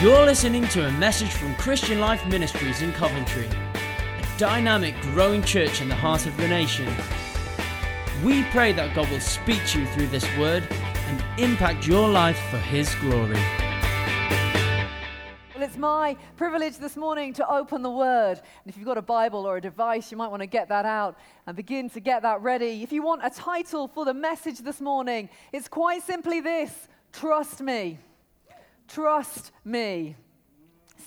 You're listening to a message from Christian Life Ministries in Coventry, a dynamic, growing church in the heart of the nation. We pray that God will speak to you through this word and impact your life for His glory. Well, it's my privilege this morning to open the Word. And if you've got a Bible or a device, you might want to get that out and begin to get that ready. If you want a title for the message this morning, it's quite simply this Trust Me. Trust me.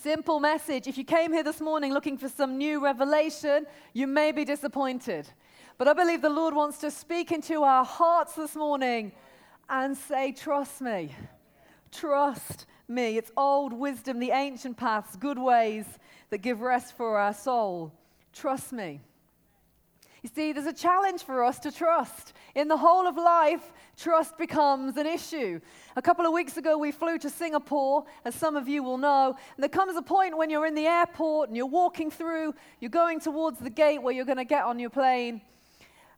Simple message. If you came here this morning looking for some new revelation, you may be disappointed. But I believe the Lord wants to speak into our hearts this morning and say, Trust me. Trust me. It's old wisdom, the ancient paths, good ways that give rest for our soul. Trust me. You see, there's a challenge for us to trust. In the whole of life, trust becomes an issue. A couple of weeks ago, we flew to Singapore, as some of you will know. And there comes a point when you're in the airport and you're walking through, you're going towards the gate where you're going to get on your plane.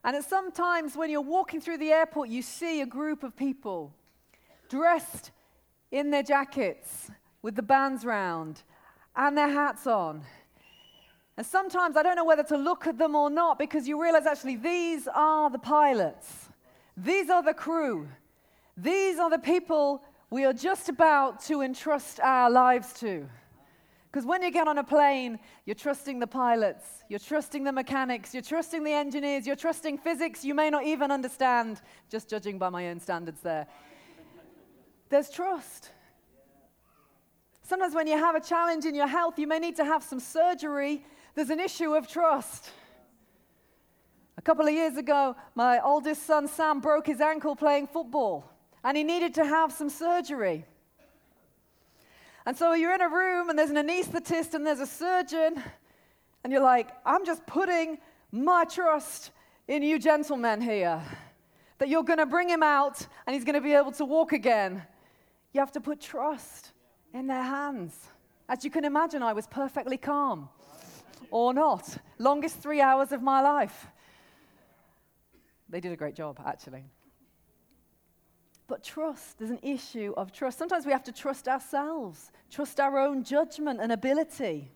And at sometimes when you're walking through the airport, you see a group of people dressed in their jackets with the bands round and their hats on. And sometimes I don't know whether to look at them or not because you realize actually these are the pilots, these are the crew, these are the people we are just about to entrust our lives to. Because when you get on a plane, you're trusting the pilots, you're trusting the mechanics, you're trusting the engineers, you're trusting physics you may not even understand, just judging by my own standards there. There's trust. Sometimes when you have a challenge in your health, you may need to have some surgery there's an issue of trust. A couple of years ago, my oldest son Sam broke his ankle playing football, and he needed to have some surgery. And so you're in a room, and there's an anesthetist, and there's a surgeon, and you're like, I'm just putting my trust in you gentlemen here that you're going to bring him out and he's going to be able to walk again. You have to put trust in their hands. As you can imagine, I was perfectly calm or not. Longest three hours of my life. They did a great job, actually. But trust, there's an issue of trust. Sometimes we have to trust ourselves, trust our own judgment and ability.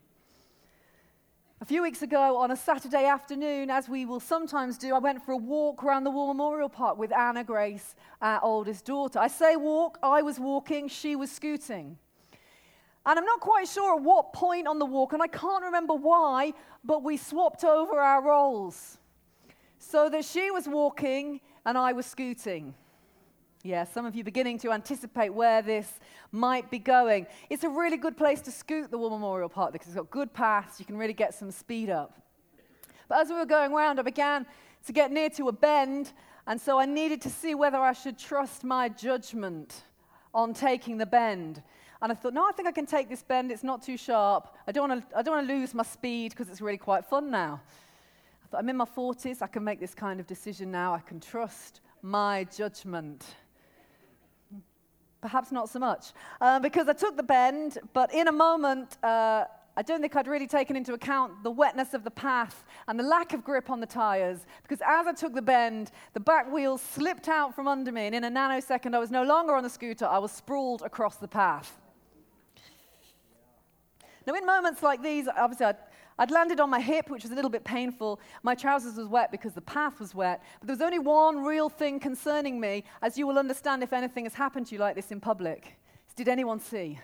A few weeks ago, on a Saturday afternoon, as we will sometimes do, I went for a walk around the War Memorial Park with Anna Grace, our oldest daughter. I say walk, I was walking, she was scooting. And I'm not quite sure at what point on the walk, and I can't remember why, but we swapped over our roles. So that she was walking and I was scooting. Yeah, some of you beginning to anticipate where this might be going. It's a really good place to scoot the War Memorial Park because it's got good paths, you can really get some speed up. But as we were going around, I began to get near to a bend, and so I needed to see whether I should trust my judgment on taking the bend. And I thought, no, I think I can take this bend. It's not too sharp. I don't want to lose my speed because it's really quite fun now. I thought, I'm in my 40s. I can make this kind of decision now. I can trust my judgment. Perhaps not so much. Uh, because I took the bend, but in a moment, uh, I don't think I'd really taken into account the wetness of the path and the lack of grip on the tires because as I took the bend, the back wheels slipped out from under me, and in a nanosecond, I was no longer on the scooter, I was sprawled across the path. Now, in moments like these, obviously, I'd, I'd landed on my hip, which was a little bit painful. My trousers was wet because the path was wet. But there was only one real thing concerning me, as you will understand if anything has happened to you like this in public. Did anyone see?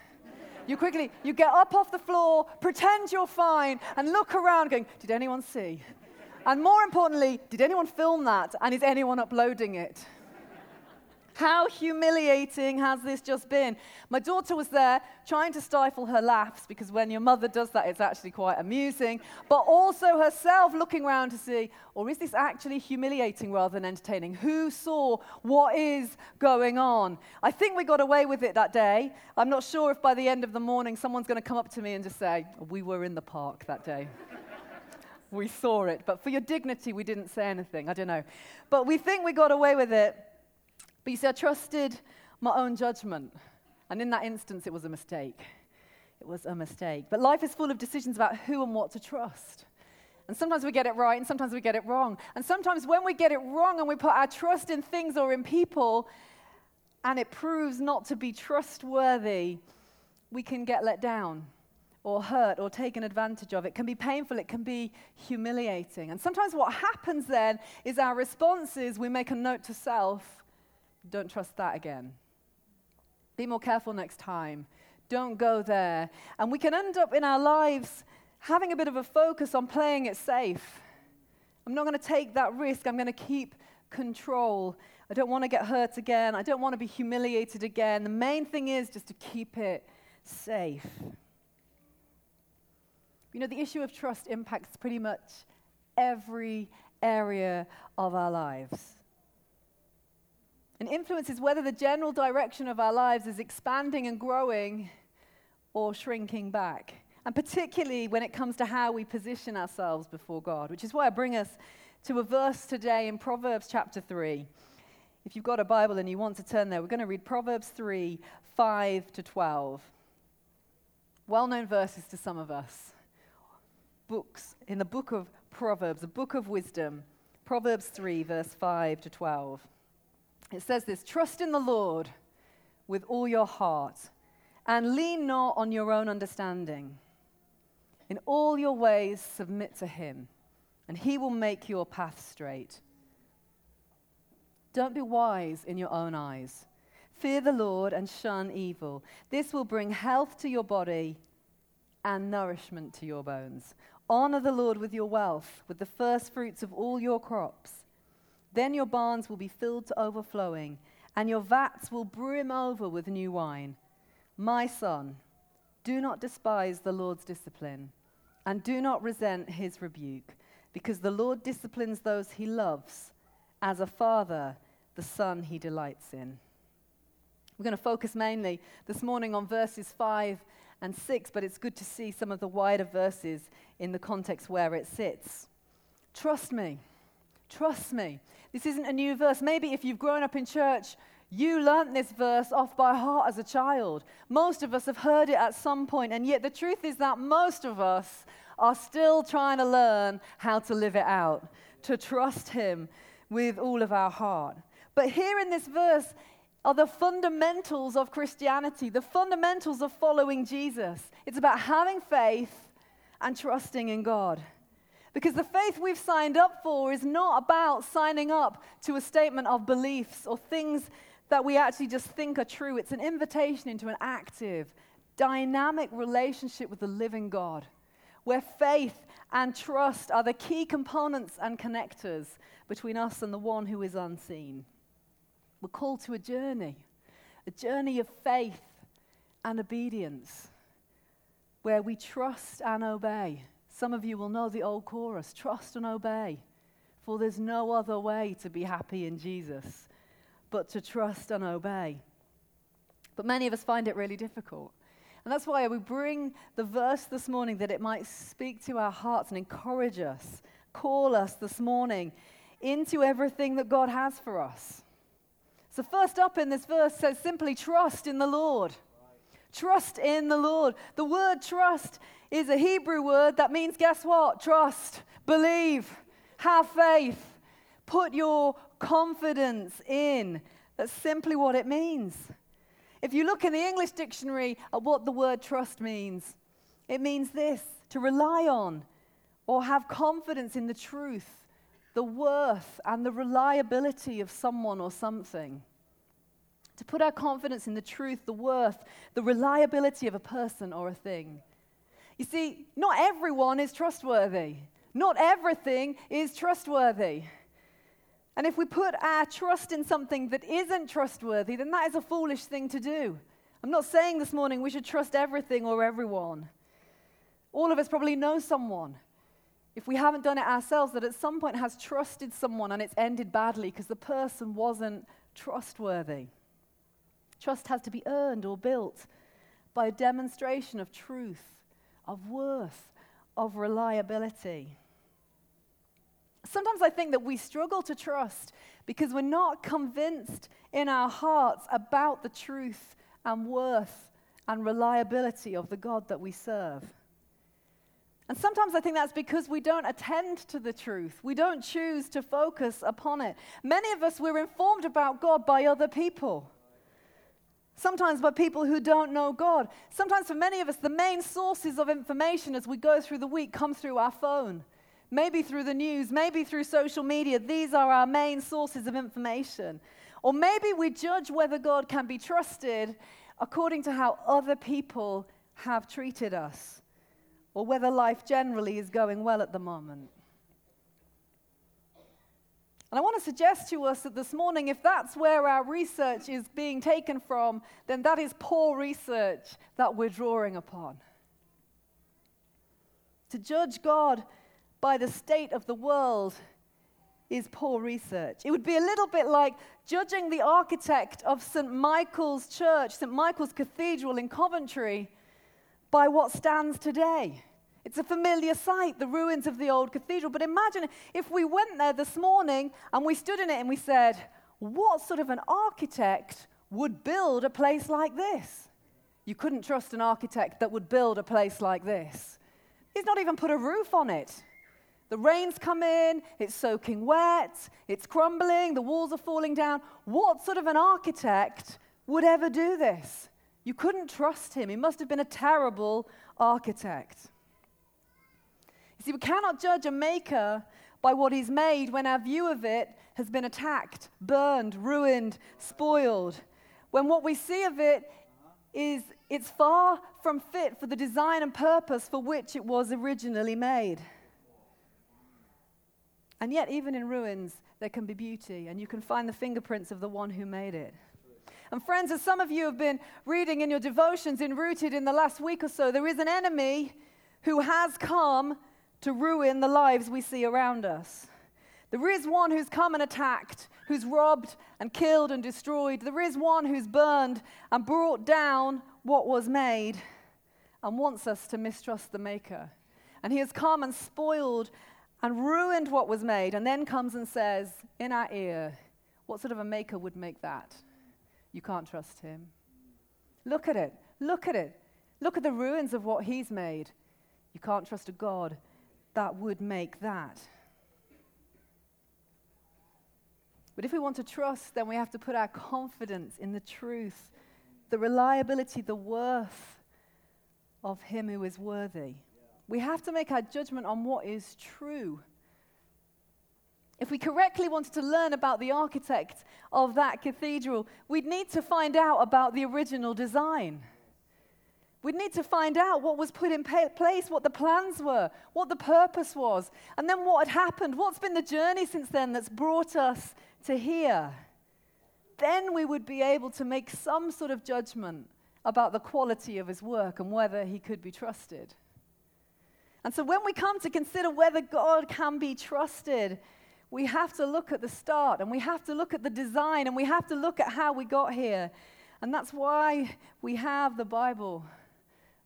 You quickly, you get up off the floor, pretend you're fine, and look around going, did anyone see? And more importantly, did anyone film that? And is anyone uploading it? How humiliating has this just been? My daughter was there trying to stifle her laughs because when your mother does that, it's actually quite amusing, but also herself looking around to see, or is this actually humiliating rather than entertaining? Who saw what is going on? I think we got away with it that day. I'm not sure if by the end of the morning someone's going to come up to me and just say, We were in the park that day. we saw it, but for your dignity, we didn't say anything. I don't know. But we think we got away with it. But you see, I trusted my own judgment. And in that instance, it was a mistake. It was a mistake. But life is full of decisions about who and what to trust. And sometimes we get it right and sometimes we get it wrong. And sometimes when we get it wrong and we put our trust in things or in people and it proves not to be trustworthy, we can get let down or hurt or taken advantage of. It can be painful, it can be humiliating. And sometimes what happens then is our response is we make a note to self don't trust that again. Be more careful next time. Don't go there. And we can end up in our lives having a bit of a focus on playing it safe. I'm not going to take that risk. I'm going to keep control. I don't want to get hurt again. I don't want to be humiliated again. The main thing is just to keep it safe. You know, the issue of trust impacts pretty much every area of our lives. And influences whether the general direction of our lives is expanding and growing or shrinking back. And particularly when it comes to how we position ourselves before God, which is why I bring us to a verse today in Proverbs chapter 3. If you've got a Bible and you want to turn there, we're going to read Proverbs 3 5 to 12. Well known verses to some of us books, in the book of Proverbs, a book of wisdom, Proverbs 3, verse 5 to 12. It says this Trust in the Lord with all your heart, and lean not on your own understanding. In all your ways, submit to him, and he will make your path straight. Don't be wise in your own eyes. Fear the Lord and shun evil. This will bring health to your body and nourishment to your bones. Honor the Lord with your wealth, with the first fruits of all your crops. Then your barns will be filled to overflowing, and your vats will brim over with new wine. My son, do not despise the Lord's discipline, and do not resent his rebuke, because the Lord disciplines those he loves, as a father the son he delights in. We're going to focus mainly this morning on verses 5 and 6, but it's good to see some of the wider verses in the context where it sits. Trust me. Trust me. This isn't a new verse. Maybe if you've grown up in church, you learnt this verse off by heart as a child. Most of us have heard it at some point, and yet the truth is that most of us are still trying to learn how to live it out, to trust Him with all of our heart. But here in this verse, are the fundamentals of Christianity, the fundamentals of following Jesus. It's about having faith and trusting in God. Because the faith we've signed up for is not about signing up to a statement of beliefs or things that we actually just think are true. It's an invitation into an active, dynamic relationship with the living God, where faith and trust are the key components and connectors between us and the one who is unseen. We're called to a journey, a journey of faith and obedience, where we trust and obey. Some of you will know the old chorus trust and obey, for there's no other way to be happy in Jesus but to trust and obey. But many of us find it really difficult. And that's why we bring the verse this morning that it might speak to our hearts and encourage us, call us this morning into everything that God has for us. So, first up in this verse says simply trust in the Lord. Trust in the Lord. The word trust is a Hebrew word that means, guess what? Trust, believe, have faith, put your confidence in. That's simply what it means. If you look in the English dictionary at what the word trust means, it means this to rely on or have confidence in the truth the worth and the reliability of someone or something. To put our confidence in the truth, the worth, the reliability of a person or a thing. You see, not everyone is trustworthy. Not everything is trustworthy. And if we put our trust in something that isn't trustworthy, then that is a foolish thing to do. I'm not saying this morning we should trust everything or everyone. All of us probably know someone if we haven't done it ourselves, that at some point has trusted someone and it's ended badly because the person wasn't trustworthy. Trust has to be earned or built by a demonstration of truth, of worth, of reliability. Sometimes I think that we struggle to trust because we're not convinced in our hearts about the truth and worth and reliability of the God that we serve. And sometimes I think that's because we don't attend to the truth. We don't choose to focus upon it. Many of us, we're informed about God by other people. Sometimes by people who don't know God. Sometimes for many of us, the main sources of information as we go through the week come through our phone, maybe through the news, maybe through social media. These are our main sources of information. Or maybe we judge whether God can be trusted according to how other people have treated us, or whether life generally is going well at the moment. And I want to suggest to us that this morning, if that's where our research is being taken from, then that is poor research that we're drawing upon. To judge God by the state of the world is poor research. It would be a little bit like judging the architect of St. Michael's Church, St. Michael's Cathedral in Coventry, by what stands today. It's a familiar sight, the ruins of the old cathedral. But imagine if we went there this morning and we stood in it and we said, What sort of an architect would build a place like this? You couldn't trust an architect that would build a place like this. He's not even put a roof on it. The rain's come in, it's soaking wet, it's crumbling, the walls are falling down. What sort of an architect would ever do this? You couldn't trust him. He must have been a terrible architect. See, we cannot judge a maker by what he's made when our view of it has been attacked, burned, ruined, spoiled. When what we see of it is it's far from fit for the design and purpose for which it was originally made. And yet, even in ruins, there can be beauty, and you can find the fingerprints of the one who made it. And, friends, as some of you have been reading in your devotions in Rooted in the last week or so, there is an enemy who has come to ruin the lives we see around us. There is one who's come and attacked, who's robbed and killed and destroyed. There is one who's burned and brought down what was made and wants us to mistrust the Maker. And he has come and spoiled and ruined what was made, and then comes and says in our ear, What sort of a maker would make that? You can't trust him. Look at it. Look at it. Look at the ruins of what he's made. You can't trust a God that would make that. But if we want to trust, then we have to put our confidence in the truth, the reliability, the worth of Him who is worthy. We have to make our judgment on what is true. If we correctly wanted to learn about the architect of that cathedral, we'd need to find out about the original design. We'd need to find out what was put in place, what the plans were, what the purpose was, and then what had happened. What's been the journey since then that's brought us to here? Then we would be able to make some sort of judgment about the quality of his work and whether he could be trusted. And so when we come to consider whether God can be trusted, we have to look at the start and we have to look at the design and we have to look at how we got here. And that's why we have the Bible.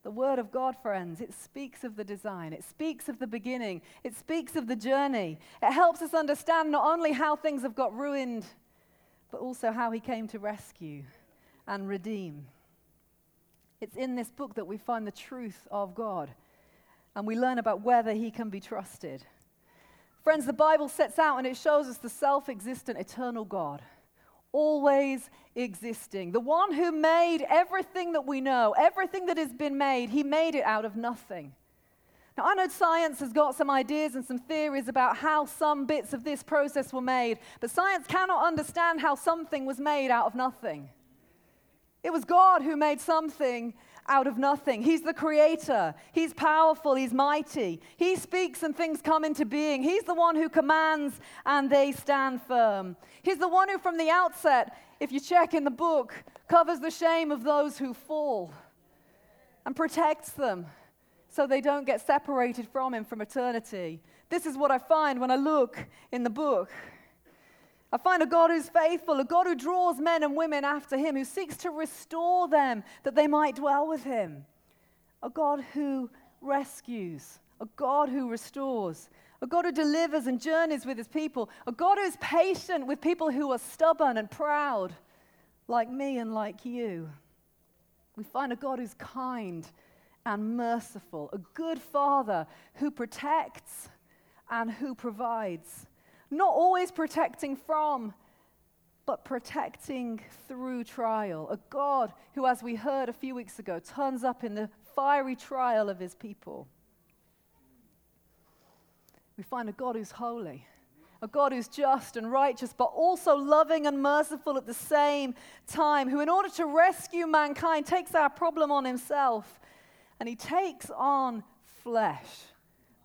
The Word of God, friends, it speaks of the design, it speaks of the beginning, it speaks of the journey. It helps us understand not only how things have got ruined, but also how He came to rescue and redeem. It's in this book that we find the truth of God and we learn about whether He can be trusted. Friends, the Bible sets out and it shows us the self existent, eternal God always existing. The one who made everything that we know, everything that has been made, he made it out of nothing. Now, I know science has got some ideas and some theories about how some bits of this process were made, but science cannot understand how something was made out of nothing. It was God who made something out of nothing. He's the creator. He's powerful. He's mighty. He speaks and things come into being. He's the one who commands and they stand firm. He's the one who, from the outset, if you check in the book, covers the shame of those who fall and protects them so they don't get separated from Him from eternity. This is what I find when I look in the book. I find a God who's faithful, a God who draws men and women after him, who seeks to restore them that they might dwell with him. A God who rescues, a God who restores, a God who delivers and journeys with his people, a God who's patient with people who are stubborn and proud, like me and like you. We find a God who's kind and merciful, a good father who protects and who provides not always protecting from, but protecting through trial. A God who, as we heard a few weeks ago, turns up in the fiery trial of his people. We find a God who's holy, a God who's just and righteous, but also loving and merciful at the same time, who, in order to rescue mankind, takes our problem on himself and he takes on flesh.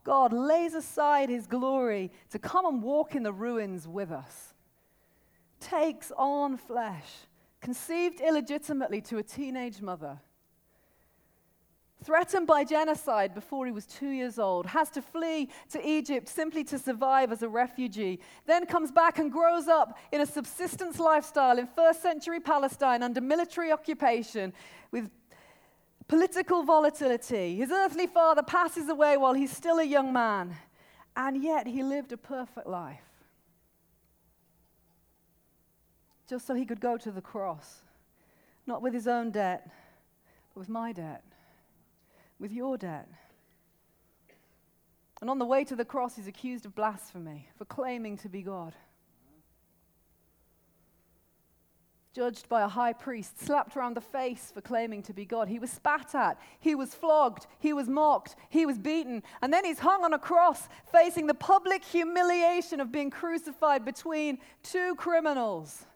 God lays aside his glory to come and walk in the ruins with us. Takes on flesh, conceived illegitimately to a teenage mother threatened by genocide before he was two years old, has to flee to Egypt simply to survive as a refugee, then comes back and grows up in a subsistence lifestyle in first century Palestine under military occupation with political volatility. His earthly father passes away while he's still a young man, and yet he lived a perfect life. Just so he could go to the cross, not with his own debt, but with my debt with your debt. And on the way to the cross, he's accused of blasphemy for claiming to be God. Judged by a high priest, slapped around the face for claiming to be God. He was spat at, he was flogged, he was mocked, he was beaten, and then he's hung on a cross, facing the public humiliation of being crucified between two criminals.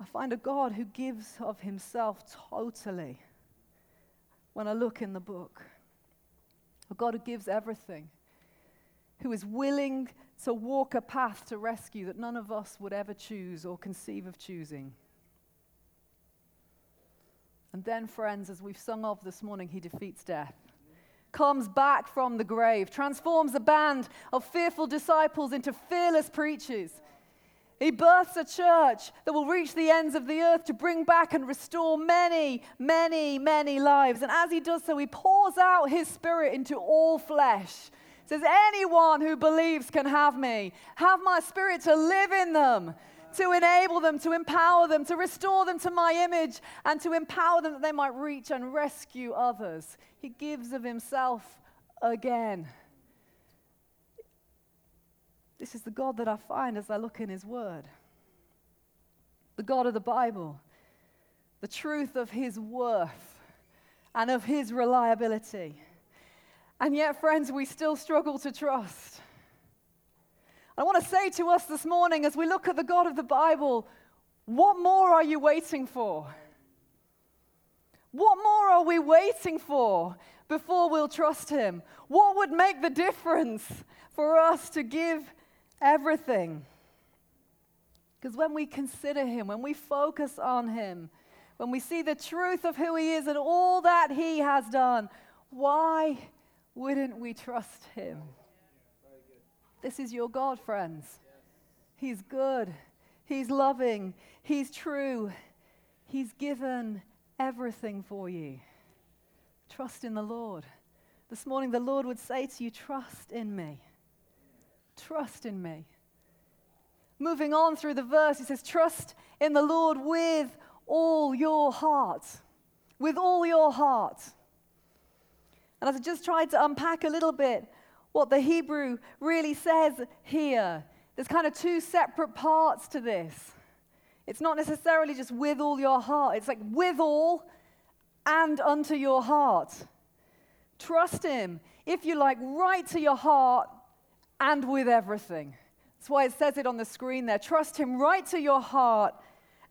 I find a God who gives of himself totally when I look in the book. A God who gives everything, who is willing to walk a path to rescue that none of us would ever choose or conceive of choosing. And then, friends, as we've sung of this morning, he defeats death, comes back from the grave, transforms a band of fearful disciples into fearless preachers he births a church that will reach the ends of the earth to bring back and restore many, many, many lives. And as he does so, he pours out his spirit into all flesh. He says, Anyone who believes can have me. Have my spirit to live in them, to enable them, to empower them, to restore them to my image, and to empower them that they might reach and rescue others. He gives of himself again. This is the God that I find as I look in His Word. The God of the Bible, the truth of His worth and of His reliability. And yet, friends, we still struggle to trust. I want to say to us this morning as we look at the God of the Bible, what more are you waiting for? What more are we waiting for before we'll trust Him? What would make the difference for us to give everything. Because when we consider Him, when we focus on Him, when we see the truth of who He is and all that He has done, why wouldn't we trust Him? This is your God, friends. He's good, He's loving, He's true, He's given everything for you. Trust in the Lord. This morning, the Lord would say to you, Trust in me. Trust in me. Moving on through the verse, he says, Trust in the Lord with all your heart. With all your heart. And as I just tried to unpack a little bit what the Hebrew really says here, there's kind of two separate parts to this. It's not necessarily just with all your heart, it's like with all and unto your heart. Trust Him, if you like, right to your heart and with everything. That's why it says it on the screen there. Trust Him right to your heart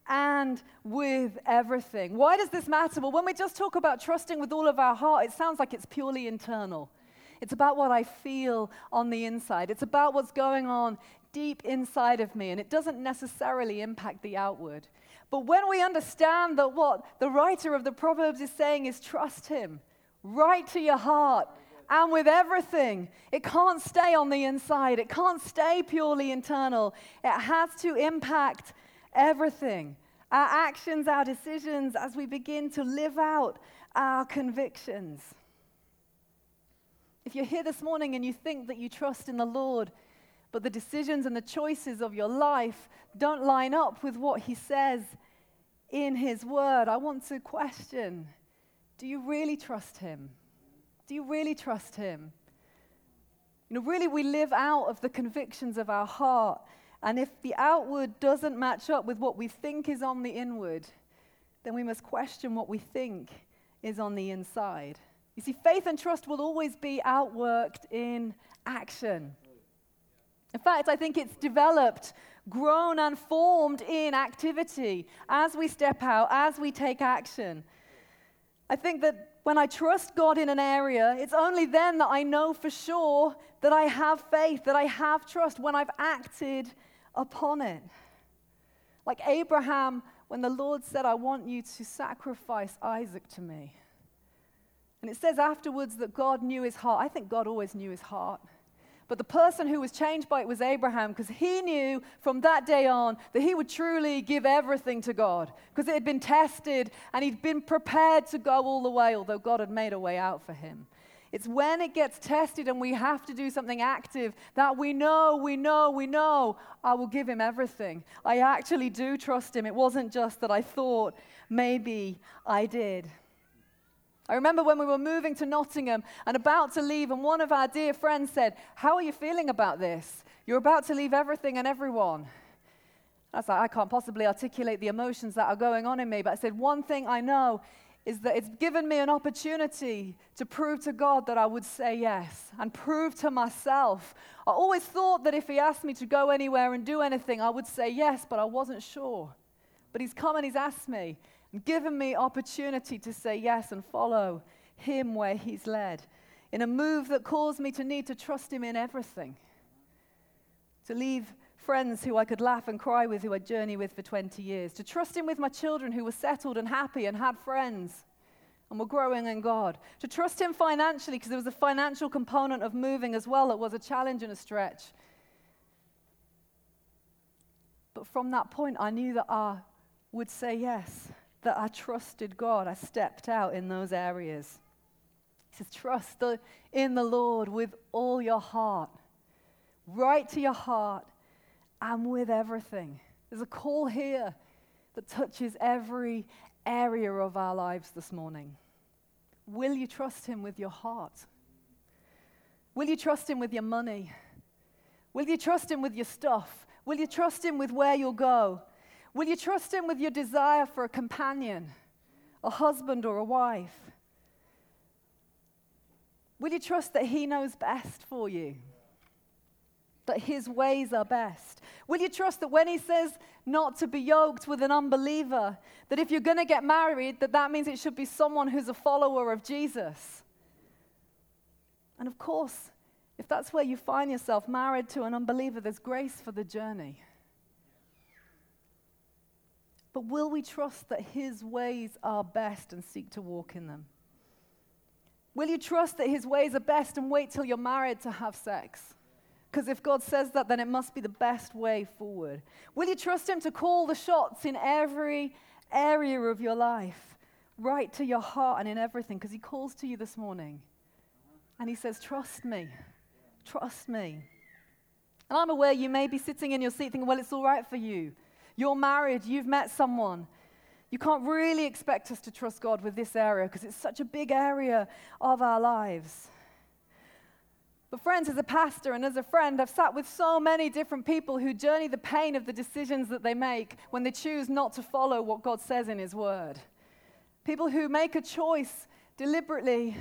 and with everything. Why does this matter? Well, when we just talk about trusting with all of our heart, it sounds like it's purely internal. It's about what I feel on the inside, it's about what's going on deep inside of me, and it doesn't necessarily impact the outward. But when we understand that what the writer of the Proverbs is saying is trust Him right to your heart and with everything. It can't stay on the inside, it can't stay purely internal. It has to impact everything our actions, our decisions, as we begin to live out our convictions. If you're here this morning and you think that you trust in the Lord, but the decisions and the choices of your life don't line up with what He says in His Word, I want to question do you really trust Him? Do you really trust Him? You know, really, we live out of the convictions of our heart And if the outward doesn't match up with what we think is on the inward, then we must question what we think is on the inside. You see, faith and trust will always be outworked in action. In fact, I think it's developed, grown, and formed in activity as we step out, as we take action. I think that when I trust God in an area, it's only then that I know for sure that I have faith, that I have trust, when I've acted upon it. Like Abraham, when the Lord said, I want you to sacrifice Isaac to me. And it says afterwards that God knew his heart. I think God always knew his heart. But the person who was changed by it was Abraham because he knew from that day on that he would truly give everything to God because it had been tested and he'd been prepared to go all the way, although God had made a way out for him. It's when it gets tested and we have to do something active that we know, we know, we know, I will give him everything. I actually do trust him. It wasn't just that I thought maybe I did. I remember when we were moving to Nottingham and about to leave, and one of our dear friends said, How are you feeling about this? You're about to leave everything and everyone. I was like, I can't possibly articulate the emotions that are going on in me, but I said, One thing I know is that it's given me an opportunity to prove to God that I would say yes and prove to myself. I always thought that if He asked me to go anywhere and do anything, I would say yes, but I wasn't sure. But He's come and He's asked me and given me opportunity to say yes and follow Him where He's led in a move that caused me to need to trust Him in everything, to leave friends who I could laugh and cry with, who I'd journey with for 20 years, to trust Him with my children who were settled and happy and had friends and were growing in God, to trust Him financially because there was a financial component of moving as well that was a challenge and a stretch. But from that point, I knew that I would say yes, that I trusted God. I stepped out in those areas. He says, Trust the, in the Lord with all your heart, right to your heart and with everything. There's a call here that touches every area of our lives this morning. Will you trust Him with your heart? Will you trust Him with your money? Will you trust Him with your stuff? Will you trust Him with where you'll go? Will you trust Him with your desire for a companion, a husband, or a wife? Will you trust that He knows best for you? That his ways are best? Will you trust that when he says not to be yoked with an unbeliever, that if you're going to get married, that that means it should be someone who's a follower of Jesus? And of course, if that's where you find yourself married to an unbeliever, there's grace for the journey. But will we trust that his ways are best and seek to walk in them? Will you trust that his ways are best and wait till you're married to have sex? Because if God says that, then it must be the best way forward. Will you trust Him to call the shots in every area of your life, right to your heart and in everything? Because He calls to you this morning and He says, Trust me, trust me. And I'm aware you may be sitting in your seat thinking, Well, it's all right for you. You're married, you've met someone. You can't really expect us to trust God with this area because it's such a big area of our lives. But, friends, as a pastor and as a friend, I've sat with so many different people who journey the pain of the decisions that they make when they choose not to follow what God says in His Word. People who make a choice deliberately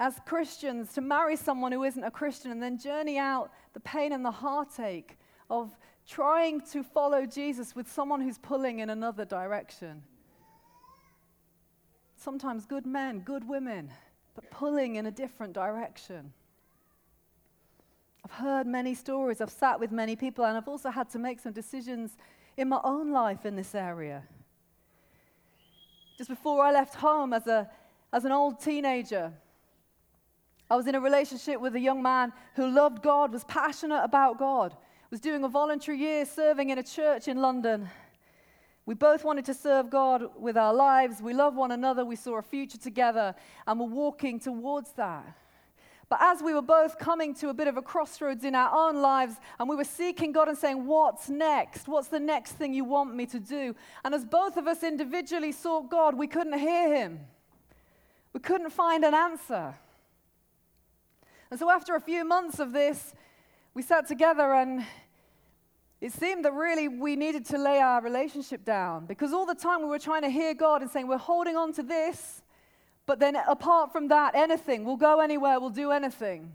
as Christians to marry someone who isn't a Christian and then journey out the pain and the heartache of trying to follow Jesus with someone who's pulling in another direction. Sometimes good men, good women but pulling in a different direction. I've heard many stories, I've sat with many people, and I've also had to make some decisions in my own life in this area. Just before I left home as, a, as an old teenager, I was in a relationship with a young man who loved God, was passionate about God, was doing a voluntary year serving in a church in London. We both wanted to serve God with our lives. We love one another. We saw a future together and we're walking towards that. But as we were both coming to a bit of a crossroads in our own lives, and we were seeking God and saying, What's next? What's the next thing you want me to do? And as both of us individually sought God, we couldn't hear Him. We couldn't find an answer. And so, after a few months of this, we sat together and It seemed that really we needed to lay our relationship down because all the time we were trying to hear God and saying, We're holding on to this, but then apart from that, anything, we'll go anywhere, we'll do anything.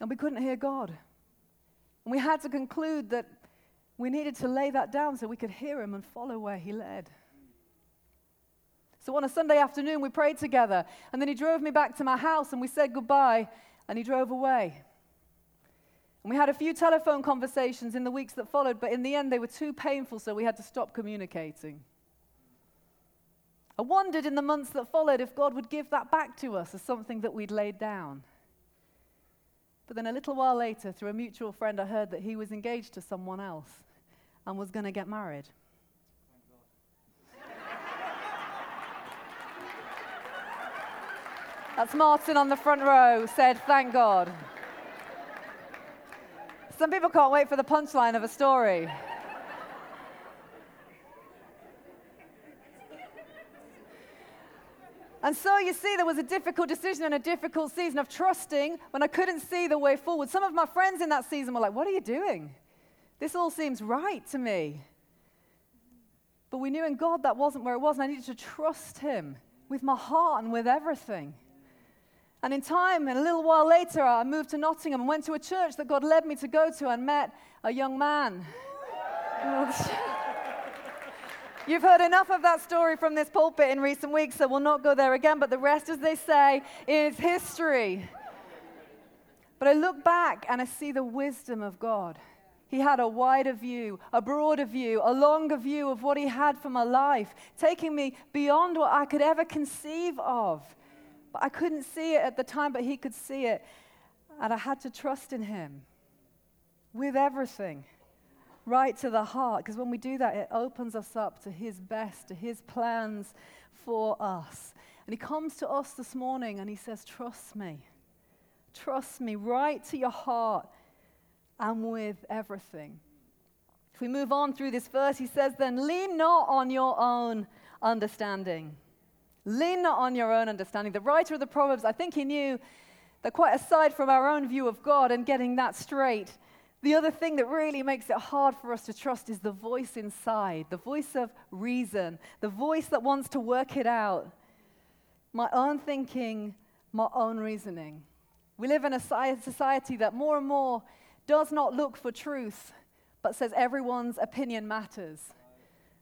And we couldn't hear God. And we had to conclude that we needed to lay that down so we could hear Him and follow where He led. So on a Sunday afternoon, we prayed together, and then He drove me back to my house and we said goodbye, and He drove away. And we had a few telephone conversations in the weeks that followed, but in the end, they were too painful, so we had to stop communicating. I wondered in the months that followed if God would give that back to us as something that we'd laid down. But then a little while later, through a mutual friend, I heard that he was engaged to someone else and was going to get married. That's Martin on the front row said, Thank God. Some people can't wait for the punchline of a story. And so you see, there was a difficult decision and a difficult season of trusting when I couldn't see the way forward. Some of my friends in that season were like, What are you doing? This all seems right to me. But we knew in God that wasn't where it was, and I needed to trust Him with my heart and with everything. And in time, and a little while later, I moved to Nottingham and went to a church that God led me to go to and met a young man. You've heard enough of that story from this pulpit in recent weeks, so we'll not go there again. But the rest, as they say, is history. But I look back and I see the wisdom of God. He had a wider view, a broader view, a longer view of what He had for my life, taking me beyond what I could ever conceive of. But I couldn't see it at the time, but he could see it. And I had to trust in him with everything, right to the heart. Because when we do that, it opens us up to his best, to his plans for us. And he comes to us this morning and he says, Trust me. Trust me right to your heart and with everything. If we move on through this verse, he says, Then lean not on your own understanding. Lean not on your own understanding. The writer of the Proverbs, I think he knew that quite aside from our own view of God and getting that straight, the other thing that really makes it hard for us to trust is the voice inside, the voice of reason, the voice that wants to work it out. My own thinking, my own reasoning. We live in a society that more and more does not look for truth, but says everyone's opinion matters.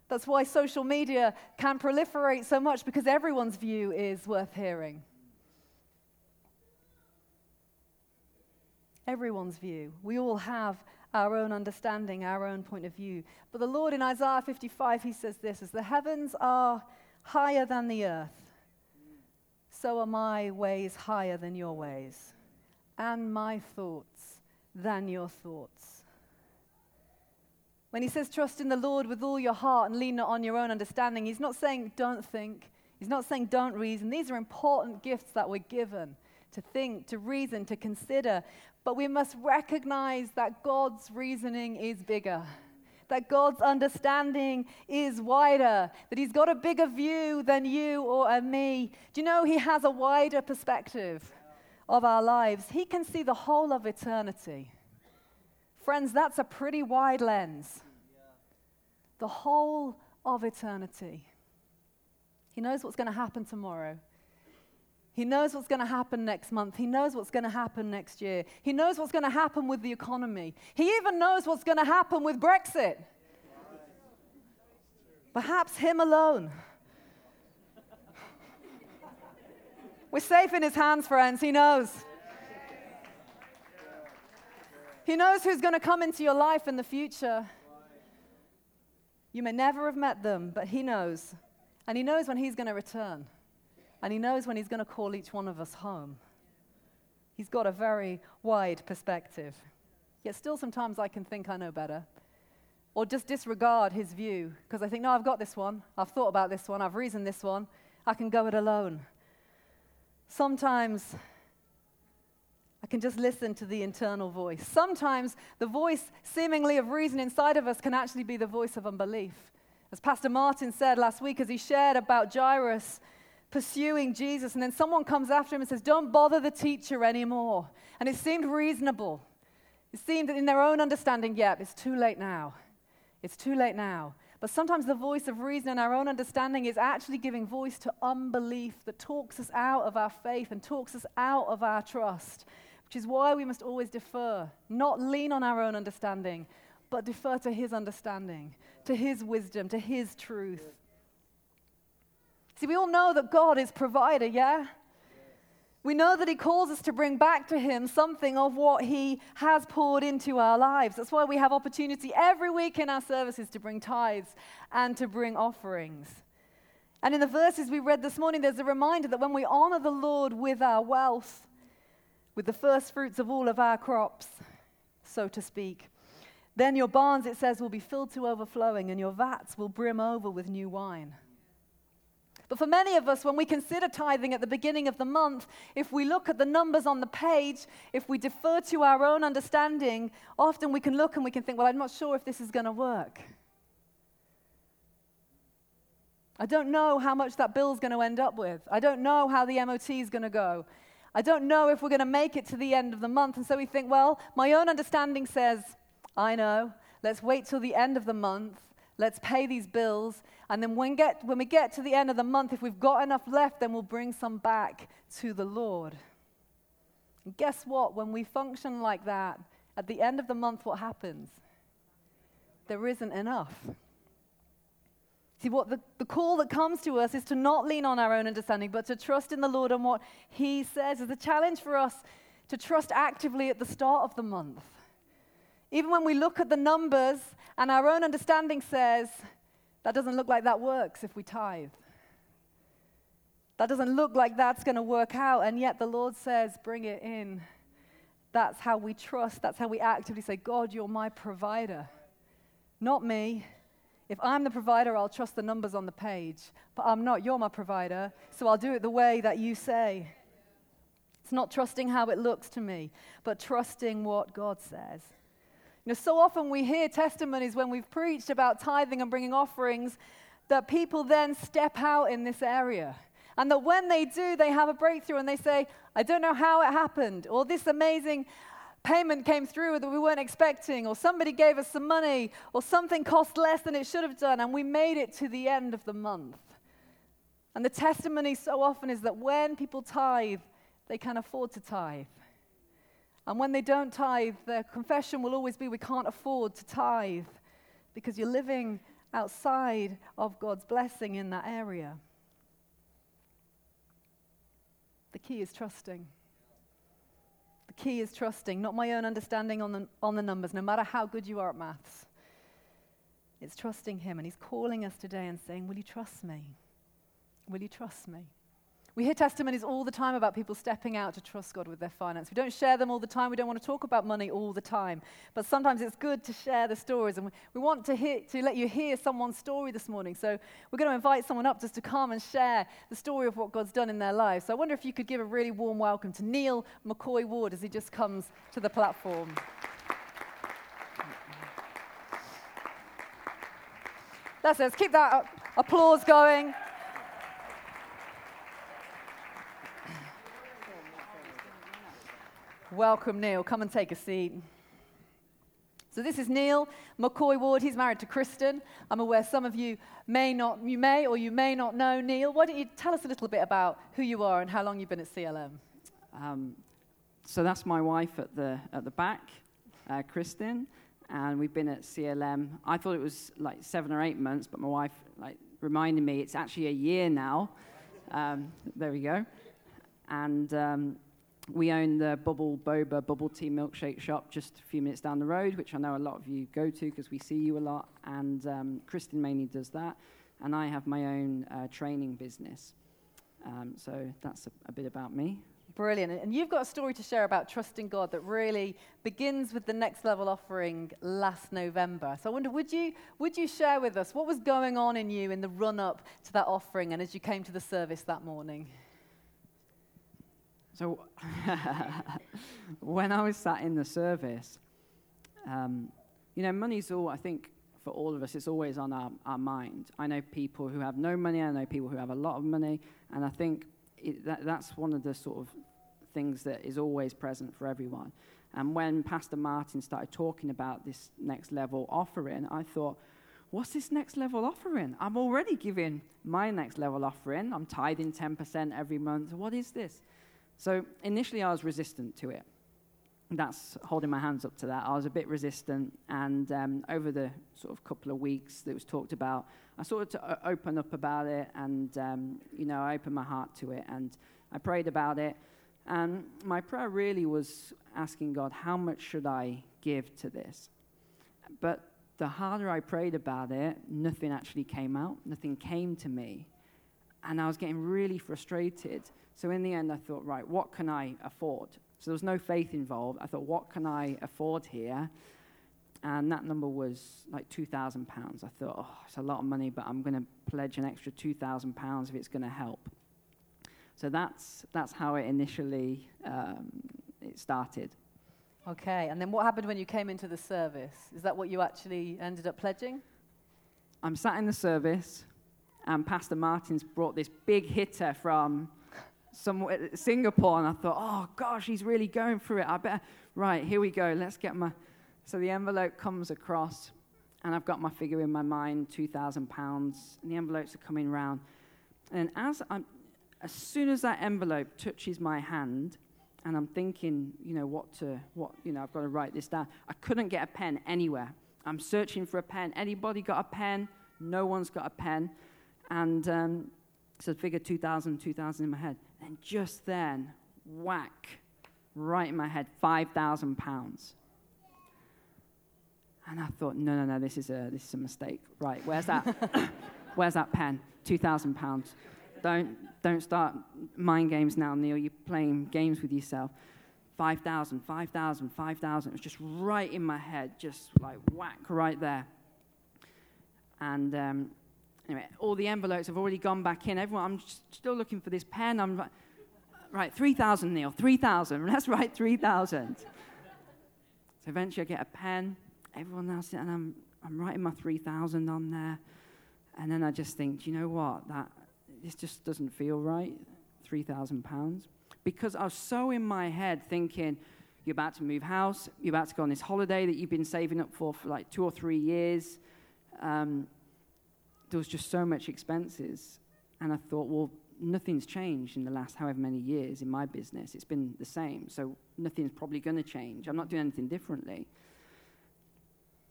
That's why social media can proliferate so much because everyone's view is worth hearing. Everyone's view. We all have our own understanding, our own point of view. But the Lord in Isaiah 55, he says this as the heavens are higher than the earth, so are my ways higher than your ways, and my thoughts than your thoughts. When he says trust in the Lord with all your heart and lean not on your own understanding, he's not saying don't think. He's not saying don't reason. These are important gifts that we're given to think, to reason, to consider. But we must recognize that God's reasoning is bigger, that God's understanding is wider, that He's got a bigger view than you or uh, me. Do you know He has a wider perspective of our lives? He can see the whole of eternity. Friends, that's a pretty wide lens. The whole of eternity. He knows what's going to happen tomorrow. He knows what's going to happen next month. He knows what's going to happen next year. He knows what's going to happen with the economy. He even knows what's going to happen with Brexit. Perhaps him alone. We're safe in his hands, friends. He knows. He knows who's going to come into your life in the future. You may never have met them, but He knows. And He knows when He's going to return. And He knows when He's going to call each one of us home. He's got a very wide perspective. Yet still, sometimes I can think I know better. Or just disregard His view because I think, no, I've got this one. I've thought about this one. I've reasoned this one. I can go it alone. Sometimes I can just listen to the internal voice. Sometimes the voice, seemingly of reason inside of us, can actually be the voice of unbelief. As Pastor Martin said last week, as he shared about Jairus pursuing Jesus, and then someone comes after him and says, Don't bother the teacher anymore. And it seemed reasonable. It seemed that in their own understanding, yep, it's too late now. It's too late now. But sometimes the voice of reason and our own understanding is actually giving voice to unbelief that talks us out of our faith and talks us out of our trust, which is why we must always defer, not lean on our own understanding, but defer to His understanding, to His wisdom, to His truth. See, we all know that God is provider, yeah? We know that He calls us to bring back to Him something of what He has poured into our lives. That's why we have opportunity every week in our services to bring tithes and to bring offerings. And in the verses we read this morning, there's a reminder that when we honor the Lord with our wealth, with the first fruits of all of our crops, so to speak, then your barns, it says, will be filled to overflowing, and your vats will brim over with new wine. But for many of us, when we consider tithing at the beginning of the month, if we look at the numbers on the page, if we defer to our own understanding, often we can look and we can think, well, I'm not sure if this is going to work. I don't know how much that bill's going to end up with. I don't know how the MOT is going to go. I don't know if we're going to make it to the end of the month. And so we think, well, my own understanding says I know. Let's wait till the end of the month. Let's pay these bills. And then when, get, when we get to the end of the month, if we've got enough left, then we'll bring some back to the Lord. And guess what? When we function like that, at the end of the month, what happens? There isn't enough. See, what the, the call that comes to us is to not lean on our own understanding, but to trust in the Lord and what He says. It's a challenge for us to trust actively at the start of the month. Even when we look at the numbers and our own understanding says, that doesn't look like that works if we tithe. That doesn't look like that's going to work out. And yet the Lord says, bring it in. That's how we trust. That's how we actively say, God, you're my provider, not me. If I'm the provider, I'll trust the numbers on the page. But I'm not. You're my provider. So I'll do it the way that you say. It's not trusting how it looks to me, but trusting what God says. You know, so often we hear testimonies when we've preached about tithing and bringing offerings that people then step out in this area. And that when they do, they have a breakthrough and they say, I don't know how it happened, or this amazing payment came through that we weren't expecting, or somebody gave us some money, or something cost less than it should have done, and we made it to the end of the month. And the testimony so often is that when people tithe, they can afford to tithe. And when they don't tithe, their confession will always be, We can't afford to tithe because you're living outside of God's blessing in that area. The key is trusting. The key is trusting, not my own understanding on the, on the numbers, no matter how good you are at maths. It's trusting Him. And He's calling us today and saying, Will you trust me? Will you trust me? We hear testimonies all the time about people stepping out to trust God with their finance. We don't share them all the time. We don't want to talk about money all the time. But sometimes it's good to share the stories. And we want to, hear, to let you hear someone's story this morning. So we're going to invite someone up just to come and share the story of what God's done in their lives. So I wonder if you could give a really warm welcome to Neil McCoy Ward as he just comes to the platform. That's it. Let's keep that applause going. Welcome, Neil. Come and take a seat. So this is Neil McCoy Ward. He's married to Kristen. I'm aware some of you may not, you may or you may not know Neil. Why don't you tell us a little bit about who you are and how long you've been at CLM? Um, so that's my wife at the at the back, uh, Kristen, and we've been at CLM. I thought it was like seven or eight months, but my wife like reminded me it's actually a year now. Um, there we go. And um, we own the Bubble Boba bubble tea milkshake shop just a few minutes down the road, which I know a lot of you go to because we see you a lot. And um, Kristen mainly does that. And I have my own uh, training business. Um, so that's a, a bit about me. Brilliant. And you've got a story to share about trusting God that really begins with the next level offering last November. So I wonder, would you, would you share with us what was going on in you in the run up to that offering and as you came to the service that morning? So when I was sat in the service, um, you know, money's all, I think, for all of us, it's always on our, our mind. I know people who have no money, I know people who have a lot of money, and I think it, that, that's one of the sort of things that is always present for everyone. And when Pastor Martin started talking about this next level offering, I thought, what's this next level offering? I'm already giving my next level offering. I'm tithing 10% every month. What is this? So initially, I was resistant to it. That's holding my hands up to that. I was a bit resistant, and um, over the sort of couple of weeks that was talked about, I started to open up about it, and um, you know, I opened my heart to it, and I prayed about it. And my prayer really was asking God, how much should I give to this? But the harder I prayed about it, nothing actually came out, nothing came to me. And I was getting really frustrated. So in the end, I thought, right, what can I afford? So there was no faith involved. I thought, what can I afford here? And that number was like £2,000. I thought, oh, it's a lot of money, but I'm going to pledge an extra £2,000 if it's going to help. So that's, that's how it initially um, it started. Okay, and then what happened when you came into the service? Is that what you actually ended up pledging? I'm sat in the service, and Pastor Martin's brought this big hitter from somewhere, Singapore, and I thought, oh gosh, he's really going through it. I better, right, here we go, let's get my. So the envelope comes across, and I've got my figure in my mind, £2,000, and the envelopes are coming round. And as, I'm, as soon as that envelope touches my hand, and I'm thinking, you know, what to, what, you know, I've got to write this down. I couldn't get a pen anywhere. I'm searching for a pen. Anybody got a pen? No one's got a pen. And um, so figure 2,000, 2,000 in my head. And just then, whack, right in my head, 5,000 pounds. And I thought, no, no, no, this is a, this is a mistake. Right, where's that? where's that pen? 2,000 pounds. Don't, don't start mind games now, Neil. You're playing games with yourself. 5,000, 5,000, 5,000. It was just right in my head, just like whack right there. And um, anyway, all the envelopes have already gone back in. Everyone, I'm still looking for this pen. I'm right, 3,000, Neil, 3,000. Let's write 3,000. so eventually I get a pen. Everyone else, and I'm, I'm writing my 3,000 on there. And then I just think, do you know what? That, this just doesn't feel right, £3,000. Because I was so in my head thinking, you're about to move house, you're about to go on this holiday that you've been saving up for for like two or three years. Um, there was just so much expenses. And I thought, well, nothing's changed in the last however many years in my business. It's been the same. So nothing's probably going to change. I'm not doing anything differently.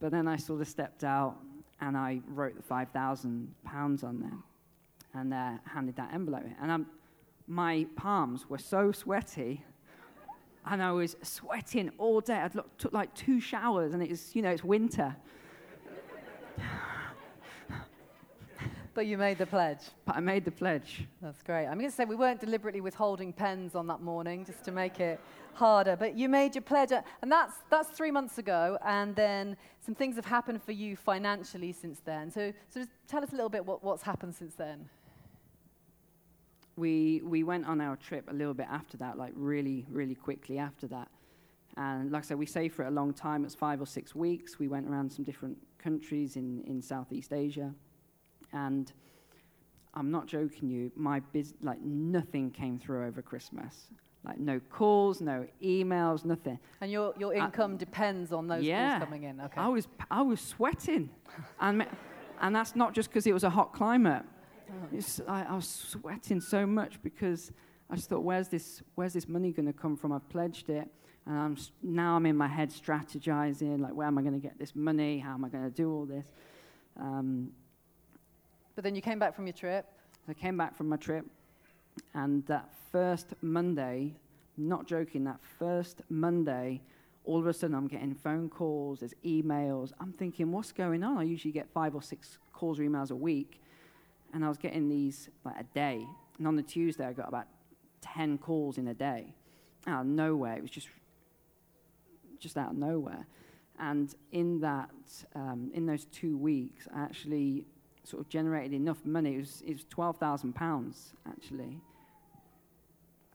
But then I sort of stepped out and I wrote the £5,000 on there and uh, handed that envelope. And um, my palms were so sweaty, and I was sweating all day. I took like two showers, and it's you know it's winter. But you made the pledge. But I made the pledge. That's great. I'm going to say we weren't deliberately withholding pens on that morning just to make it harder, but you made your pledge, and that's that's three months ago. And then some things have happened for you financially since then. So, so just tell us a little bit what, what's happened since then we, we went on our trip a little bit after that, like really, really quickly after that. And like I said, we saved for a long time. It's five or six weeks. We went around some different countries in, in Southeast Asia. And I'm not joking you, my biz- like nothing came through over Christmas. Like no calls, no emails, nothing. And your, your income depends on those yeah, calls coming in. Okay. I was I was sweating, and and that's not just because it was a hot climate. I, I, was sweating so much because I just thought, where's this, where's this money going to come from? I've pledged it. And I'm, now I'm in my head strategizing, like, where am I going to get this money? How am I going to do all this? Um, but then you came back from your trip? I came back from my trip. And that first Monday, not joking, that first Monday, all of a sudden I'm getting phone calls, there's emails. I'm thinking, what's going on? I usually get five or six calls or emails a week and I was getting these like a day. And on the Tuesday, I got about 10 calls in a day out of nowhere. It was just, just out of nowhere. And in that, um, in those two weeks, I actually sort of generated enough money. It was, it was £12,000 actually.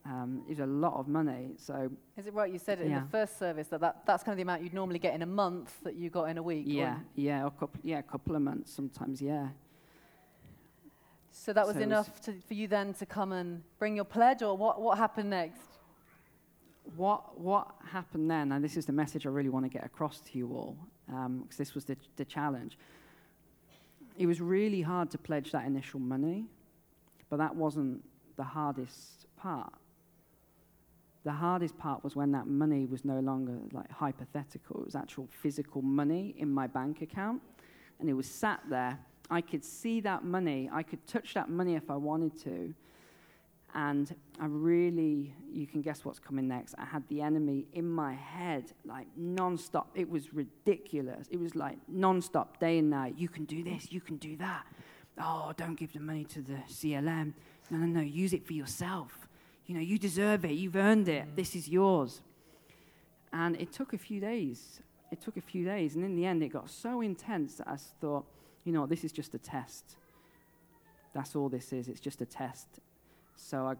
Um, it was a lot of money. So is it right? You said yeah. in the first service that, that that's kind of the amount you'd normally get in a month that you got in a week. Yeah, yeah, a couple, yeah, a couple of months sometimes. Yeah. So that was so enough to, for you then to come and bring your pledge, or what, what happened next? what, what happened then, and this is the message I really want to get across to you all, because um, this was the, the challenge. It was really hard to pledge that initial money, but that wasn't the hardest part. The hardest part was when that money was no longer like hypothetical, it was actual physical money in my bank account, and it was sat there. I could see that money, I could touch that money if I wanted to and I really, you can guess what's coming next. I had the enemy in my head, like nonstop. It was ridiculous. It was like nonstop, day and night. You can do this, you can do that. Oh, don't give the money to the CLM. No, no, no, use it for yourself. You know, you deserve it, you've earned it, mm. this is yours. And it took a few days. It took a few days. And in the end, it got so intense that I thought, you know, this is just a test. That's all this is. It's just a test. So I,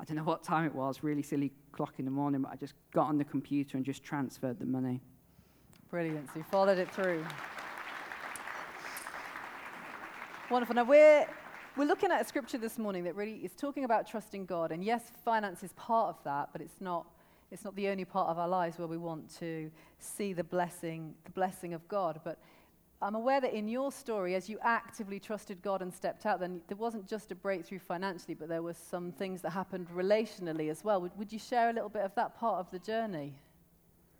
I don't know what time it was, really silly clock in the morning, but I just got on the computer and just transferred the money. Brilliant. So you followed it through. Wonderful. Now we're we're looking at a scripture this morning that really is talking about trusting God. And yes, finance is part of that, but it's not it's not the only part of our lives where we want to see the blessing, the blessing of God. But I'm aware that in your story, as you actively trusted God and stepped out, then there wasn't just a breakthrough financially, but there were some things that happened relationally as well. Would, would you share a little bit of that part of the journey?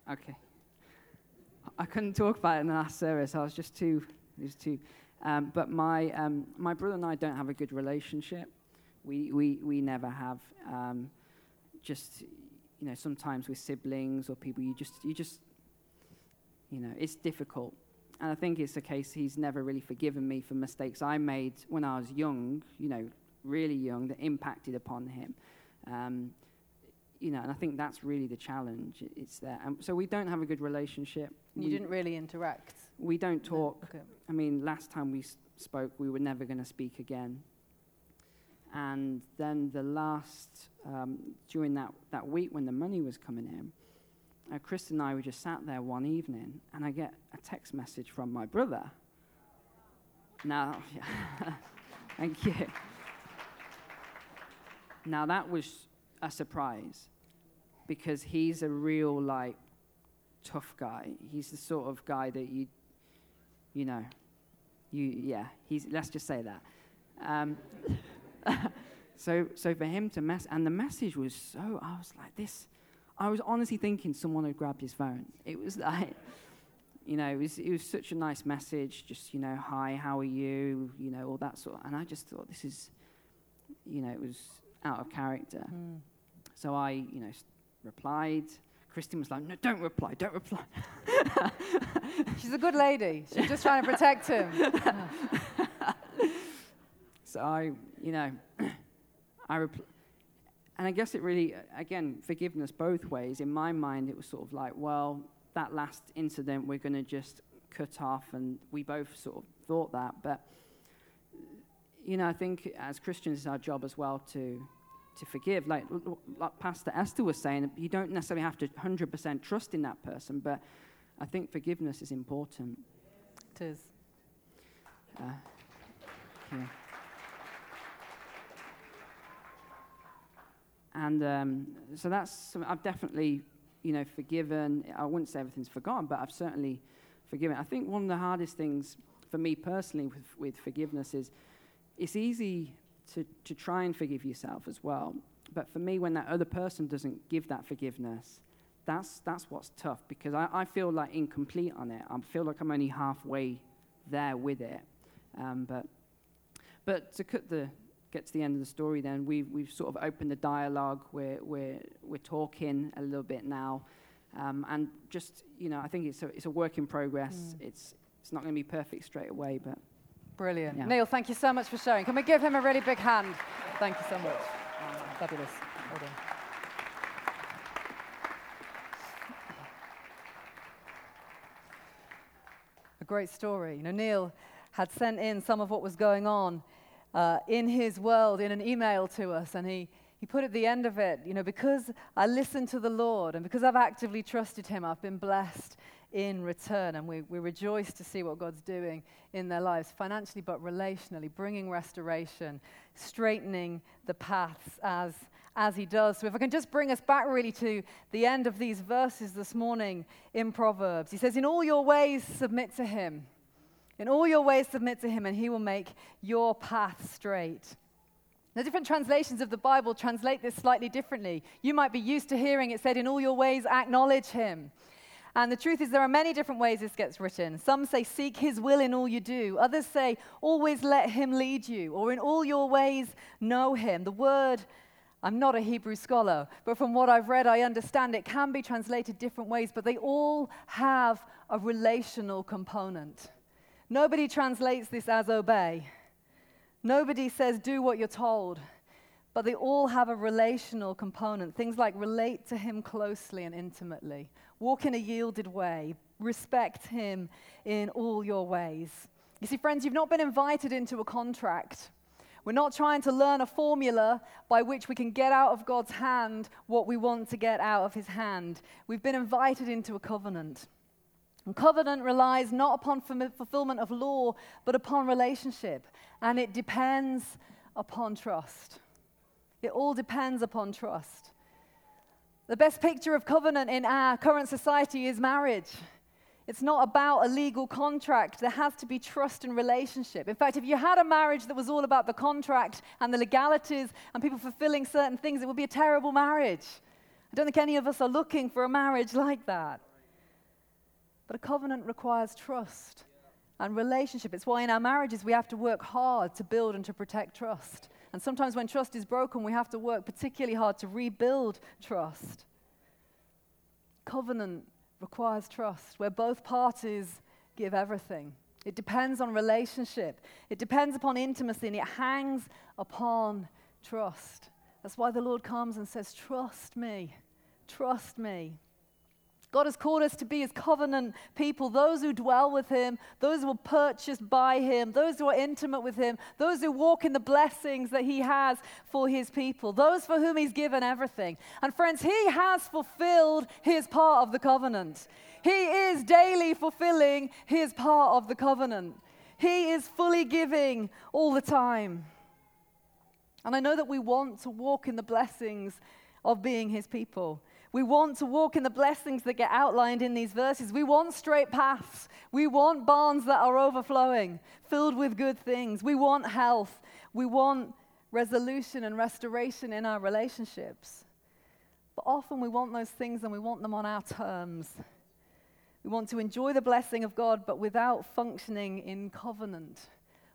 Okay. I couldn't talk about it in the last service. I was just too, was too. Um, but my, um, my brother and I don't have a good relationship. We, we, we never have. Um, just, you know, sometimes with siblings or people, you just, you just, you know, it's difficult. And I think it's a case he's never really forgiven me for mistakes I made when I was young, you know, really young, that impacted upon him. Um, you know, and I think that's really the challenge. It's there. Um, so we don't have a good relationship. You we, didn't really interact? We don't talk. No. Okay. I mean, last time we s- spoke, we were never going to speak again. And then the last, um, during that, that week when the money was coming in, uh, Chris and I were just sat there one evening, and I get a text message from my brother. Now, thank you. Now, that was a surprise because he's a real, like, tough guy. He's the sort of guy that you, you know, you, yeah, he's, let's just say that. Um, so, so for him to mess, and the message was so, I was like, this I was honestly thinking someone had grabbed his phone. It was like, you know, it was, it was such a nice message, just, you know, hi, how are you, you know, all that sort of, and I just thought this is, you know, it was out of character. Mm. So I, you know, replied. Kristen was like, no, don't reply, don't reply. She's a good lady. She's just trying to protect him. so I, you know, I replied and I guess it really, again, forgiveness both ways. In my mind, it was sort of like, well, that last incident we're going to just cut off, and we both sort of thought that. But, you know, I think as Christians, it's our job as well to, to forgive. Like, like Pastor Esther was saying, you don't necessarily have to 100% trust in that person, but I think forgiveness is important. It is. Uh, yeah. And um, so that's, I've definitely, you know, forgiven. I wouldn't say everything's forgotten, but I've certainly forgiven. I think one of the hardest things for me personally with, with forgiveness is it's easy to, to try and forgive yourself as well. But for me, when that other person doesn't give that forgiveness, that's, that's what's tough because I, I feel like incomplete on it. I feel like I'm only halfway there with it. Um, but, but to cut the, get to the end of the story, then we've, we've sort of opened the dialogue. We're, we're, we're talking a little bit now. Um, and just, you know, I think it's a, it's a work in progress. Mm. It's, it's not going to be perfect straight away, but. Brilliant. Yeah. Neil, thank you so much for sharing. Can we give him a really big hand? Thank you so much. Fabulous. Well done. A great story. You know, Neil had sent in some of what was going on uh, in his world in an email to us, and he, he put at the end of it, you know, because I listened to the Lord and because I've actively trusted him, I've been blessed in return. And we, we rejoice to see what God's doing in their lives, financially but relationally, bringing restoration, straightening the paths as, as he does. So, if I can just bring us back really to the end of these verses this morning in Proverbs, he says, In all your ways, submit to him. In all your ways, submit to him, and he will make your path straight. The different translations of the Bible translate this slightly differently. You might be used to hearing it said, In all your ways, acknowledge him. And the truth is, there are many different ways this gets written. Some say, Seek his will in all you do. Others say, Always let him lead you. Or in all your ways, know him. The word, I'm not a Hebrew scholar, but from what I've read, I understand it can be translated different ways, but they all have a relational component. Nobody translates this as obey. Nobody says, do what you're told, but they all have a relational component. Things like relate to Him closely and intimately, walk in a yielded way, respect Him in all your ways. You see, friends, you've not been invited into a contract. We're not trying to learn a formula by which we can get out of God's hand what we want to get out of His hand. We've been invited into a covenant. And covenant relies not upon fulfillment of law, but upon relationship. And it depends upon trust. It all depends upon trust. The best picture of covenant in our current society is marriage. It's not about a legal contract. There has to be trust and relationship. In fact, if you had a marriage that was all about the contract and the legalities and people fulfilling certain things, it would be a terrible marriage. I don't think any of us are looking for a marriage like that. But a covenant requires trust and relationship. It's why in our marriages we have to work hard to build and to protect trust. And sometimes when trust is broken, we have to work particularly hard to rebuild trust. Covenant requires trust, where both parties give everything. It depends on relationship, it depends upon intimacy, and it hangs upon trust. That's why the Lord comes and says, Trust me, trust me. God has called us to be his covenant people, those who dwell with him, those who are purchased by him, those who are intimate with him, those who walk in the blessings that he has for his people, those for whom he's given everything. And friends, he has fulfilled his part of the covenant. He is daily fulfilling his part of the covenant. He is fully giving all the time. And I know that we want to walk in the blessings of being his people. We want to walk in the blessings that get outlined in these verses. We want straight paths. We want barns that are overflowing, filled with good things. We want health. We want resolution and restoration in our relationships. But often we want those things and we want them on our terms. We want to enjoy the blessing of God, but without functioning in covenant.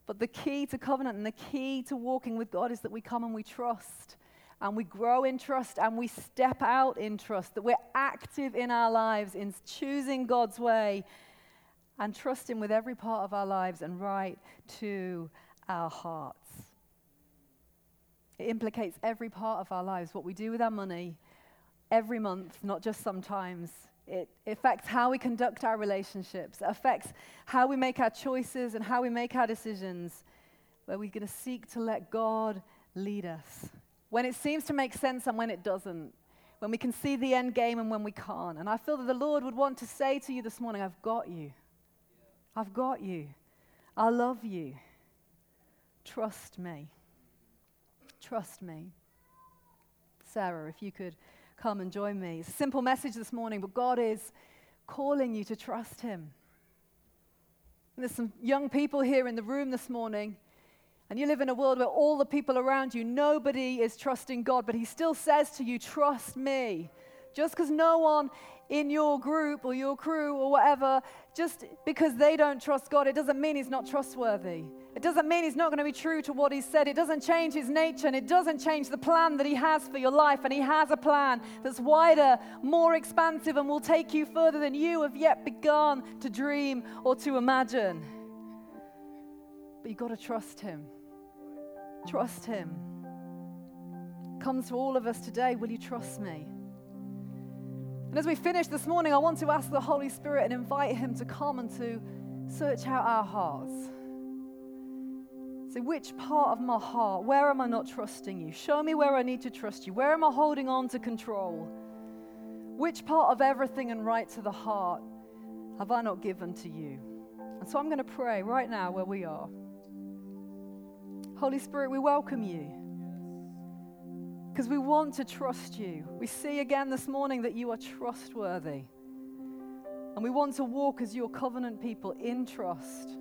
But the key to covenant and the key to walking with God is that we come and we trust and we grow in trust and we step out in trust, that we're active in our lives in choosing God's way and trusting with every part of our lives and right to our hearts. It implicates every part of our lives, what we do with our money every month, not just sometimes. It affects how we conduct our relationships. It affects how we make our choices and how we make our decisions, where we're going to seek to let God lead us when it seems to make sense and when it doesn't, when we can see the end game and when we can't. And I feel that the Lord would want to say to you this morning, I've got you. I've got you. I love you. Trust me. Trust me. Sarah, if you could come and join me. It's a simple message this morning, but God is calling you to trust Him. And there's some young people here in the room this morning and you live in a world where all the people around you, nobody is trusting God, but He still says to you, Trust me. Just because no one in your group or your crew or whatever, just because they don't trust God, it doesn't mean He's not trustworthy. It doesn't mean He's not going to be true to what He said. It doesn't change His nature and it doesn't change the plan that He has for your life. And He has a plan that's wider, more expansive, and will take you further than you have yet begun to dream or to imagine. But you've got to trust Him. Trust Him. Comes to all of us today. Will you trust me? And as we finish this morning, I want to ask the Holy Spirit and invite Him to come and to search out our hearts. So, which part of my heart, where am I not trusting you? Show me where I need to trust you. Where am I holding on to control? Which part of everything and right to the heart have I not given to you? And so I'm going to pray right now where we are. Holy Spirit, we welcome you because we want to trust you. We see again this morning that you are trustworthy. And we want to walk as your covenant people in trust,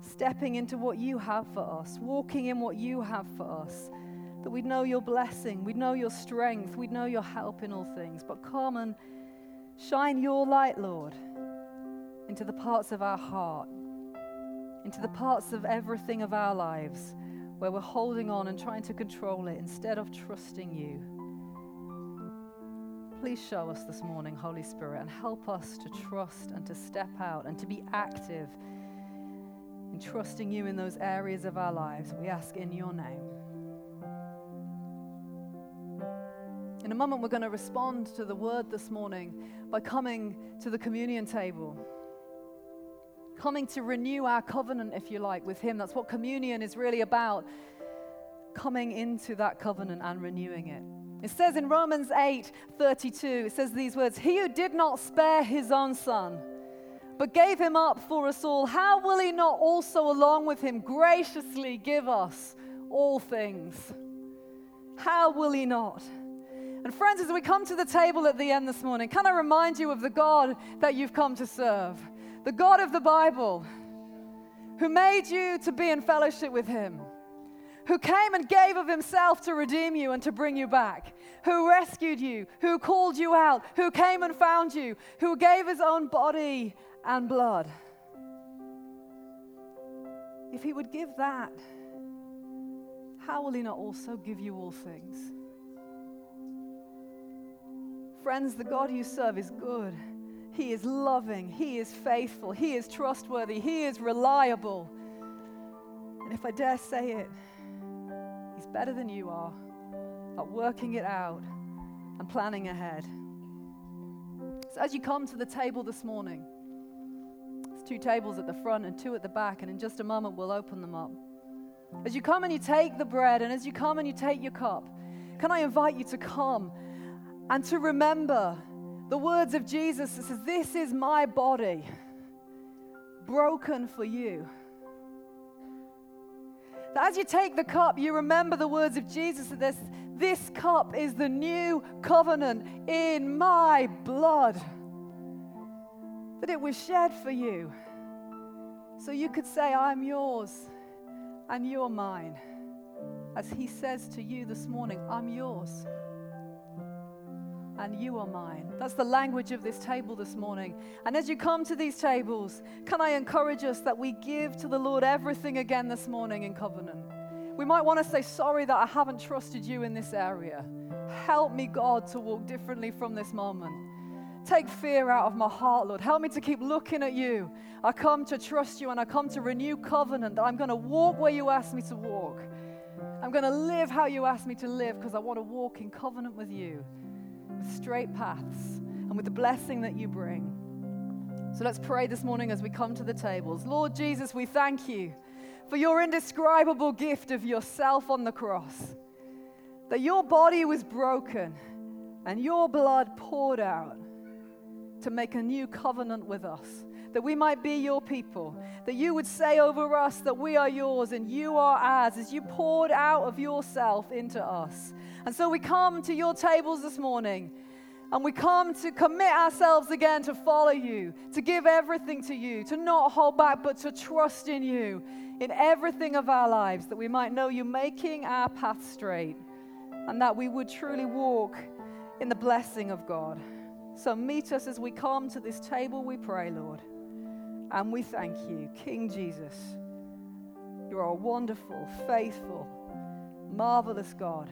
stepping into what you have for us, walking in what you have for us. That we'd know your blessing, we'd know your strength, we'd know your help in all things. But come and shine your light, Lord, into the parts of our heart, into the parts of everything of our lives where we're holding on and trying to control it instead of trusting you. Please show us this morning, Holy Spirit, and help us to trust and to step out and to be active in trusting you in those areas of our lives. We ask in your name. In a moment, we're going to respond to the word this morning by coming to the communion table. Coming to renew our covenant, if you like, with Him. That's what communion is really about. Coming into that covenant and renewing it. It says in Romans 8 32, it says these words He who did not spare his own son, but gave him up for us all, how will he not also, along with him, graciously give us all things? How will he not? And friends, as we come to the table at the end this morning, can I remind you of the God that you've come to serve? The God of the Bible, who made you to be in fellowship with him who came and gave of himself to redeem you and to bring you back, who rescued you, who called you out, who came and found you, who gave his own body and blood. If he would give that, how will he not also give you all things? Friends, the God you serve is good. He is loving. He is faithful. He is trustworthy. He is reliable. And if I dare say it, He's better than you are at working it out and planning ahead. So, as you come to the table this morning, there's two tables at the front and two at the back, and in just a moment we'll open them up. As you come and you take the bread, and as you come and you take your cup, can I invite you to come and to remember the words of Jesus that says, This is my body broken for you that as you take the cup, you remember the words of Jesus that this, this cup is the new covenant in my blood. That it was shed for you. So you could say, I'm yours and you're mine. As he says to you this morning, I'm yours and you are mine. That's the language of this table this morning. And as you come to these tables, can I encourage us that we give to the Lord everything again this morning in covenant? We might want to say, Sorry that I haven't trusted you in this area. Help me, God, to walk differently from this moment. Take fear out of my heart, Lord. Help me to keep looking at you. I come to trust you and I come to renew covenant that I'm going to walk where you ask me to walk. I'm going to live how you ask me to live because I want to walk in covenant with you straight paths and with the blessing that you bring. So let's pray this morning as we come to the tables. Lord Jesus, we thank you for your indescribable gift of yourself on the cross. That your body was broken and your blood poured out to make a new covenant with us. That we might be your people. That you would say over us that we are yours and you are ours as you poured out of yourself into us. And so we come to your tables this morning and we come to commit ourselves again to follow you, to give everything to you, to not hold back, but to trust in you in everything of our lives, that we might know you making our path straight and that we would truly walk in the blessing of God. So meet us as we come to this table, we pray, Lord. And we thank you, King Jesus. You are a wonderful, faithful, marvelous God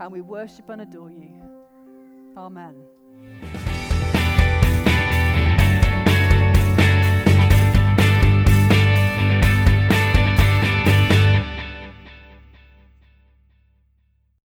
and we worship and adore you. Amen.